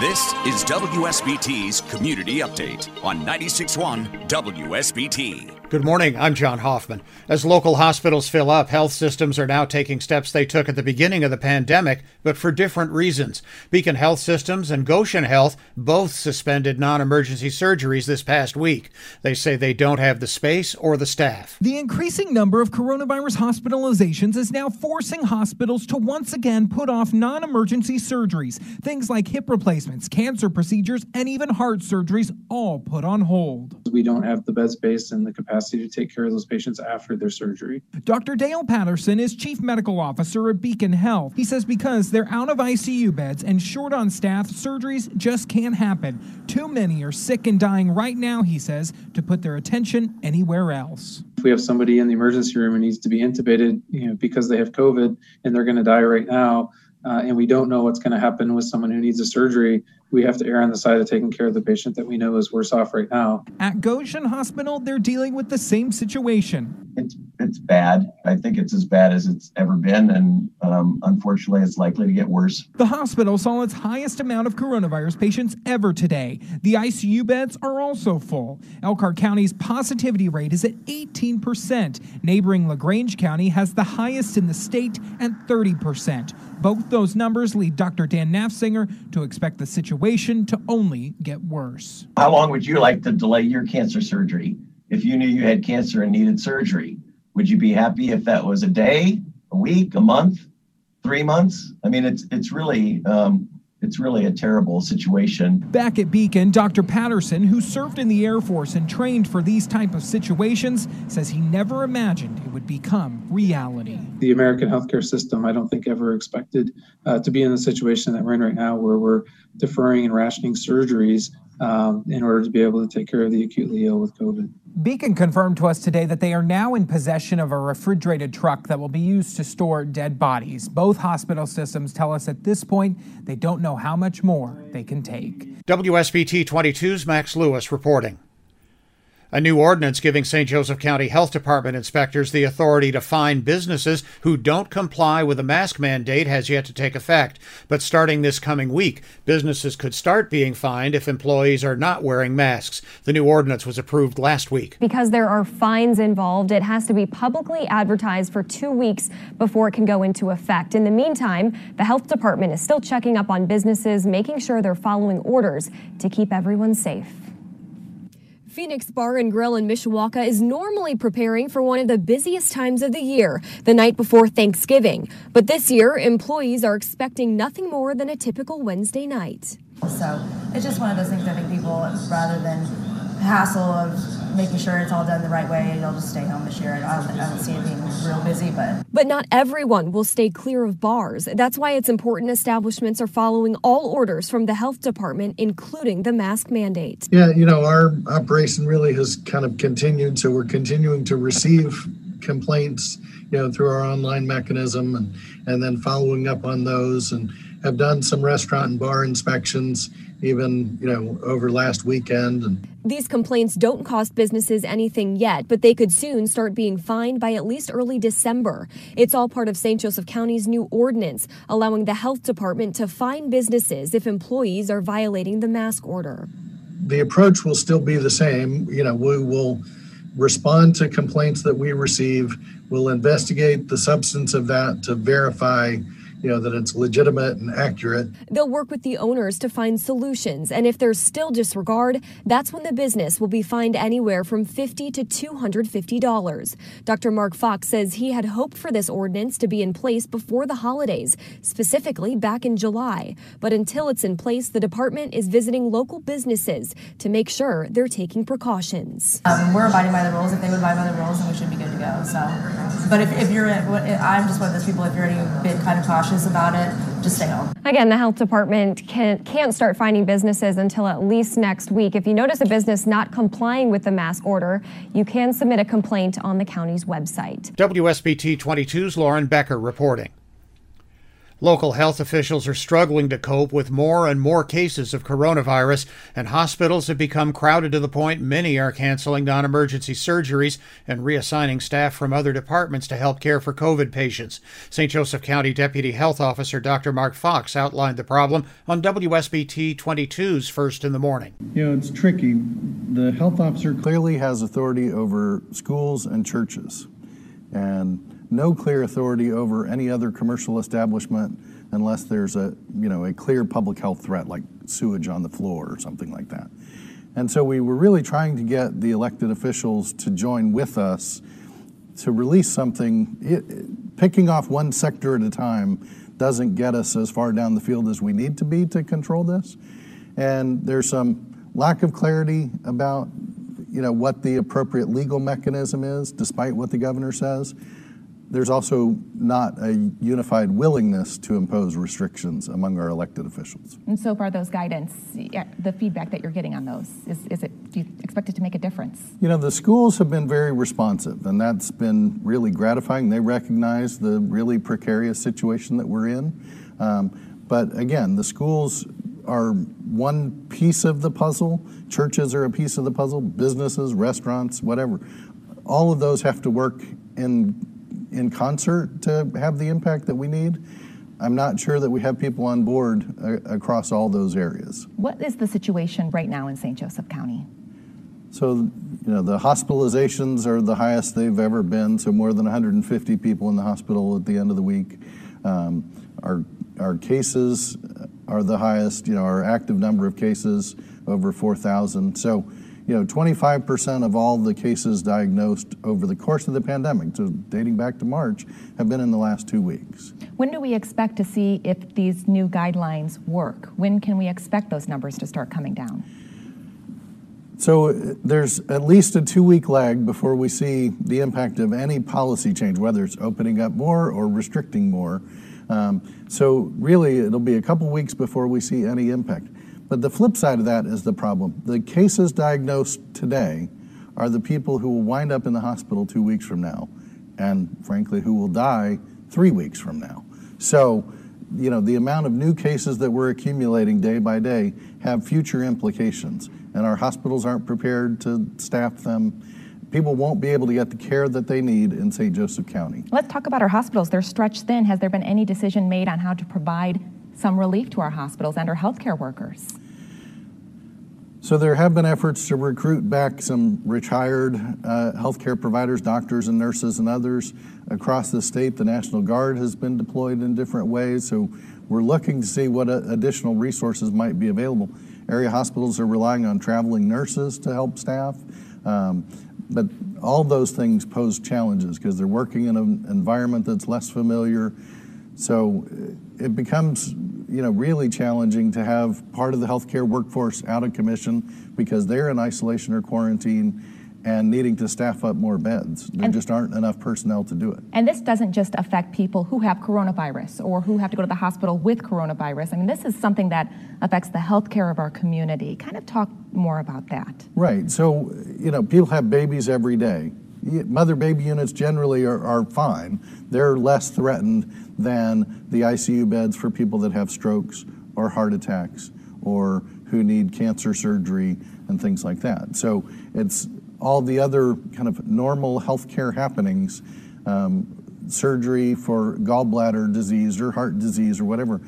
This is WSBT's Community Update on 96.1 WSBT. Good morning. I'm John Hoffman. As local hospitals fill up, health systems are now taking steps they took at the beginning of the pandemic, but for different reasons. Beacon Health Systems and Goshen Health both suspended non emergency surgeries this past week. They say they don't have the space or the staff. The increasing number of coronavirus hospitalizations is now forcing hospitals to once again put off non emergency surgeries. Things like hip replacements, cancer procedures, and even heart surgeries all put on hold. We don't have the bed space and the capacity capacity to take care of those patients after their surgery. Dr. Dale Patterson is Chief Medical Officer at Beacon Health. He says because they're out of ICU beds and short on staff, surgeries just can't happen. Too many are sick and dying right now, he says, to put their attention anywhere else. If we have somebody in the emergency room and needs to be intubated, you know, because they have COVID and they're going to die right now, uh, and we don't know what's going to happen with someone who needs a surgery, we have to err on the side of taking care of the patient that we know is worse off right now. At Goshen Hospital, they're dealing with the same situation. It's it's bad. I think it's as bad as it's ever been, and um, unfortunately, it's likely to get worse. The hospital saw its highest amount of coronavirus patients ever today. The ICU beds are also full. Elkhart County's positivity rate is at 18%. Neighboring LaGrange County has the highest in the state at 30%. Both those numbers lead Dr. Dan Nafziger to expect the situation to only get worse. How long would you like to delay your cancer surgery if you knew you had cancer and needed surgery? Would you be happy if that was a day, a week, a month, three months? I mean, it's it's really um, it's really a terrible situation. Back at Beacon, Dr. Patterson, who served in the Air Force and trained for these type of situations, says he never imagined it would become reality. The American healthcare system, I don't think ever expected uh, to be in the situation that we're in right now, where we're deferring and rationing surgeries um, in order to be able to take care of the acutely ill with COVID. Beacon confirmed to us today that they are now in possession of a refrigerated truck that will be used to store dead bodies. Both hospital systems tell us at this point they don't know how much more they can take. WSBT 22's Max Lewis reporting. A new ordinance giving St. Joseph County Health Department inspectors the authority to fine businesses who don't comply with a mask mandate has yet to take effect. But starting this coming week, businesses could start being fined if employees are not wearing masks. The new ordinance was approved last week. Because there are fines involved, it has to be publicly advertised for two weeks before it can go into effect. In the meantime, the health department is still checking up on businesses, making sure they're following orders to keep everyone safe. Phoenix Bar and Grill in Mishawaka is normally preparing for one of the busiest times of the year, the night before Thanksgiving. But this year, employees are expecting nothing more than a typical Wednesday night. So it's just one of those things I think people, rather than hassle of making sure it's all done the right way. and They'll just stay home this year. I don't, I don't see it being real busy, but. But not everyone will stay clear of bars. That's why it's important establishments are following all orders from the health department, including the mask mandate. Yeah, you know, our operation really has kind of continued, so we're continuing to receive complaints, you know, through our online mechanism and, and then following up on those and have done some restaurant and bar inspections even you know over last weekend and these complaints don't cost businesses anything yet but they could soon start being fined by at least early december. It's all part of st joseph county's new ordinance allowing the health department to fine businesses if employees are violating the mask order. The approach will still be the same. You know we will respond to complaints that we receive we'll investigate the substance of that to verify you know that it's legitimate and accurate. They'll work with the owners to find solutions, and if there's still disregard, that's when the business will be fined anywhere from 50 to two hundred fifty dollars. Dr. Mark Fox says he had hoped for this ordinance to be in place before the holidays, specifically back in July. But until it's in place, the department is visiting local businesses to make sure they're taking precautions. Um, we're abiding by the rules. If they would abide by the rules, then we should be good to go. So, but if, if you're, I'm just one of those people. If you're any bit kind of cautious cautious about it. just stay home. Again, the health department can, can't start finding businesses until at least next week. If you notice a business not complying with the mask order, you can submit a complaint on the county's website. WSBT 22's Lauren Becker reporting. Local health officials are struggling to cope with more and more cases of coronavirus, and hospitals have become crowded to the point many are canceling non emergency surgeries and reassigning staff from other departments to help care for COVID patients. St. Joseph County Deputy Health Officer Dr. Mark Fox outlined the problem on WSBT 22's First in the Morning. You know, it's tricky. The health officer clearly has authority over schools and churches. And no clear authority over any other commercial establishment unless there's a you know a clear public health threat like sewage on the floor or something like that. And so we were really trying to get the elected officials to join with us to release something. It, picking off one sector at a time doesn't get us as far down the field as we need to be to control this. And there's some lack of clarity about you know what the appropriate legal mechanism is, despite what the governor says there's also not a unified willingness to impose restrictions among our elected officials. And so far, those guidance, the feedback that you're getting on those, is, is it, do you expect it to make a difference? You know, the schools have been very responsive, and that's been really gratifying. They recognize the really precarious situation that we're in. Um, but again, the schools are one piece of the puzzle, churches are a piece of the puzzle, businesses, restaurants, whatever. All of those have to work in in concert to have the impact that we need. I'm not sure that we have people on board uh, across all those areas. What is the situation right now in St. Joseph County? So, you know, the hospitalizations are the highest they've ever been. So, more than 150 people in the hospital at the end of the week. Um, our our cases are the highest. You know, our active number of cases over 4,000. So, you know, 25% of all the cases diagnosed over the course of the pandemic, so dating back to March, have been in the last two weeks. When do we expect to see if these new guidelines work? When can we expect those numbers to start coming down? So there's at least a two week lag before we see the impact of any policy change, whether it's opening up more or restricting more. Um, so really, it'll be a couple weeks before we see any impact. But the flip side of that is the problem. The cases diagnosed today are the people who will wind up in the hospital two weeks from now, and frankly, who will die three weeks from now. So, you know, the amount of new cases that we're accumulating day by day have future implications, and our hospitals aren't prepared to staff them. People won't be able to get the care that they need in St. Joseph County. Let's talk about our hospitals. They're stretched thin. Has there been any decision made on how to provide some relief to our hospitals and our healthcare workers? So there have been efforts to recruit back some retired uh, healthcare providers, doctors and nurses and others across the state. The National Guard has been deployed in different ways. So we're looking to see what uh, additional resources might be available. Area hospitals are relying on traveling nurses to help staff. Um, but all those things pose challenges because they're working in an environment that's less familiar. So uh, it becomes you know, really challenging to have part of the healthcare workforce out of commission because they're in isolation or quarantine and needing to staff up more beds. There and, just aren't enough personnel to do it. And this doesn't just affect people who have coronavirus or who have to go to the hospital with coronavirus. I mean, this is something that affects the healthcare of our community. Kind of talk more about that. Right. So, you know, people have babies every day. Mother baby units generally are, are fine. They're less threatened than the ICU beds for people that have strokes or heart attacks or who need cancer surgery and things like that. So it's all the other kind of normal healthcare happenings, um, surgery for gallbladder disease or heart disease or whatever,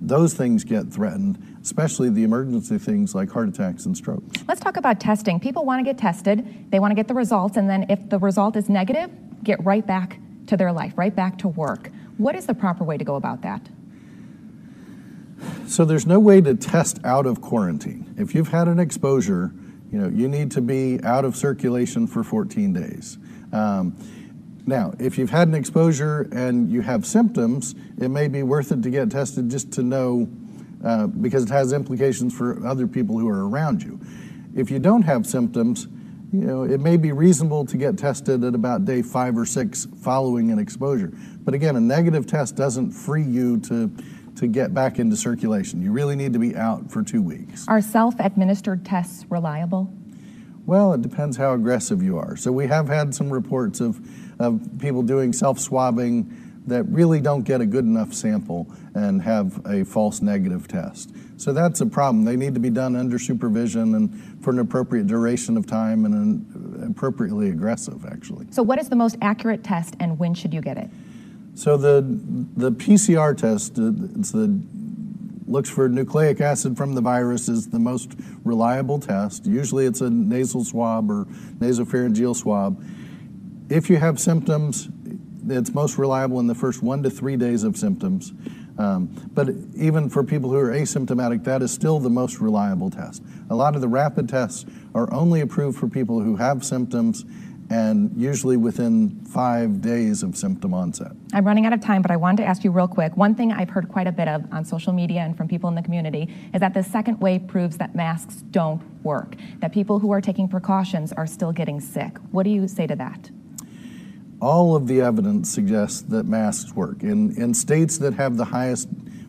those things get threatened, especially the emergency things like heart attacks and strokes. Let's talk about testing. People want to get tested, they want to get the results, and then if the result is negative, get right back to their life, right back to work. What is the proper way to go about that? So there's no way to test out of quarantine. If you've had an exposure, you know, you need to be out of circulation for 14 days. Um, now, if you've had an exposure and you have symptoms, it may be worth it to get tested just to know uh, because it has implications for other people who are around you. If you don't have symptoms, you know, it may be reasonable to get tested at about day five or six following an exposure. But again, a negative test doesn't free you to, to get back into circulation. You really need to be out for two weeks. Are self administered tests reliable? Well, it depends how aggressive you are. So we have had some reports of, of people doing self swabbing that really don't get a good enough sample and have a false negative test. So that's a problem. They need to be done under supervision and for an appropriate duration of time and an appropriately aggressive, actually. So, what is the most accurate test and when should you get it? So the the PCR test, uh, it's the looks for nucleic acid from the virus is the most reliable test. Usually it's a nasal swab or nasopharyngeal swab. If you have symptoms, it's most reliable in the first one to three days of symptoms. Um, but even for people who are asymptomatic, that is still the most reliable test. A lot of the rapid tests are only approved for people who have symptoms and usually within five days of symptom onset. I'm running out of time, but I wanted to ask you real quick. One thing I've heard quite a bit of on social media and from people in the community is that the second wave proves that masks don't work, that people who are taking precautions are still getting sick. What do you say to that? All of the evidence suggests that masks work. In, in states that have the highest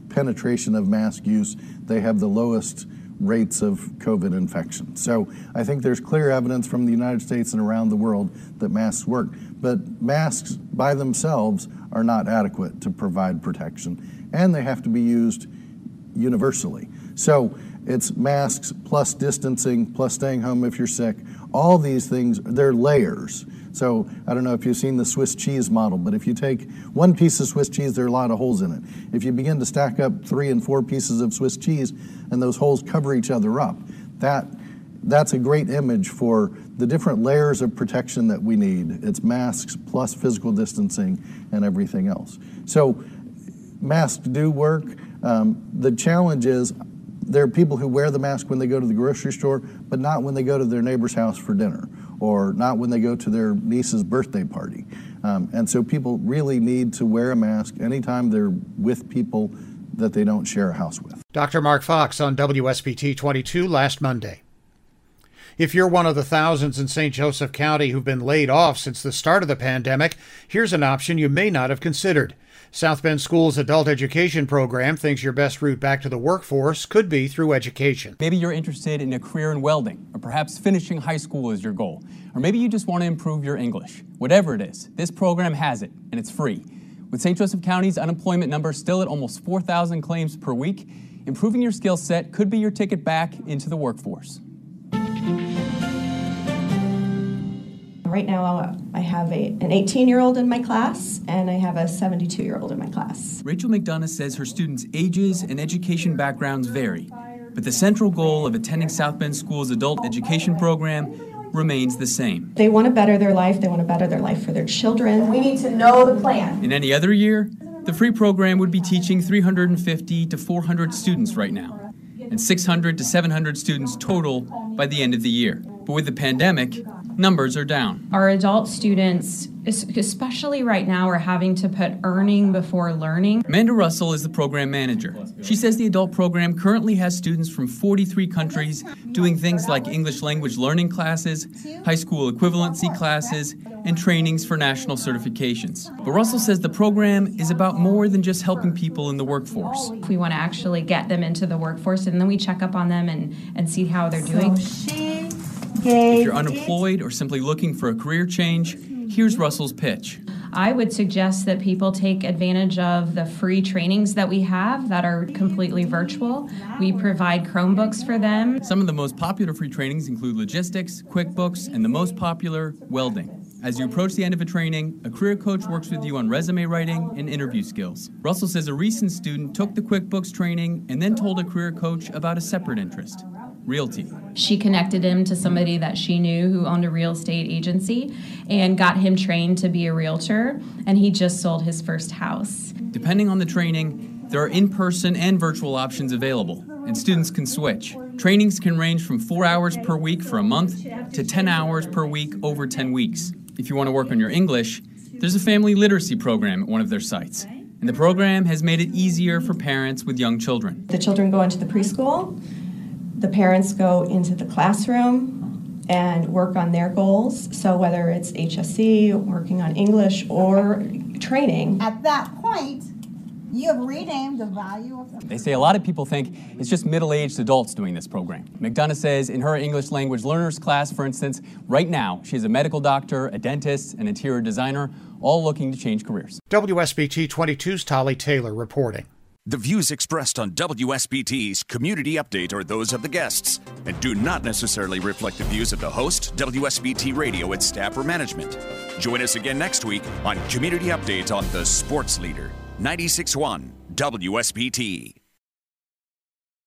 penetration of mask use, they have the lowest rates of COVID infection. So I think there's clear evidence from the United States and around the world that masks work. But masks by themselves are not adequate to provide protection, and they have to be used universally. So it's masks plus distancing plus staying home if you're sick. All these things, they're layers. So I don't know if you've seen the Swiss cheese model, but if you take one piece of Swiss cheese, there are a lot of holes in it. If you begin to stack up three and four pieces of Swiss cheese and those holes cover each other up, that that's a great image for the different layers of protection that we need. It's masks plus physical distancing and everything else. So masks do work. Um, the challenge is there are people who wear the mask when they go to the grocery store, but not when they go to their neighbor's house for dinner or not when they go to their niece's birthday party. Um, and so people really need to wear a mask anytime they're with people that they don't share a house with. Dr. Mark Fox on WSBT 22 last Monday. If you're one of the thousands in St. Joseph County who've been laid off since the start of the pandemic, here's an option you may not have considered. South Bend School's adult education program thinks your best route back to the workforce could be through education. Maybe you're interested in a career in welding, or perhaps finishing high school is your goal. Or maybe you just want to improve your English. Whatever it is, this program has it, and it's free. With St. Joseph County's unemployment number still at almost 4,000 claims per week, improving your skill set could be your ticket back into the workforce. Right now, uh, I have a, an 18 year old in my class and I have a 72 year old in my class. Rachel McDonough says her students' ages and education backgrounds vary, but the central goal of attending South Bend School's adult education program remains the same. They want to better their life, they want to better their life for their children. We need to know the plan. In any other year, the free program would be teaching 350 to 400 students right now, and 600 to 700 students total by the end of the year. But with the pandemic, numbers are down. Our adult students, especially right now, are having to put earning before learning. Amanda Russell is the program manager. She says the adult program currently has students from 43 countries doing things like English language learning classes, high school equivalency classes, and trainings for national certifications. But Russell says the program is about more than just helping people in the workforce. We want to actually get them into the workforce and then we check up on them and, and see how they're doing. So if you're unemployed or simply looking for a career change, here's Russell's pitch. I would suggest that people take advantage of the free trainings that we have that are completely virtual. We provide Chromebooks for them. Some of the most popular free trainings include logistics, QuickBooks, and the most popular, welding. As you approach the end of a training, a career coach works with you on resume writing and interview skills. Russell says a recent student took the QuickBooks training and then told a career coach about a separate interest realty. She connected him to somebody that she knew who owned a real estate agency and got him trained to be a realtor, and he just sold his first house. Depending on the training, there are in person and virtual options available, and students can switch. Trainings can range from four hours per week for a month to 10 hours per week over 10 weeks. If you want to work on your English, there's a family literacy program at one of their sites. And the program has made it easier for parents with young children. The children go into the preschool the parents go into the classroom and work on their goals. So whether it's HSE, working on English, or training. At that point, You have renamed the value of the. They say a lot of people think it's just middle aged adults doing this program. McDonough says in her English language learners class, for instance, right now, she she's a medical doctor, a dentist, an interior designer, all looking to change careers. WSBT 22's Tolly Taylor reporting. The views expressed on WSBT's Community Update are those of the guests and do not necessarily reflect the views of the host, WSBT Radio, its staff, or management. Join us again next week on Community Update on the Sports Leader, 96.1 WSBT.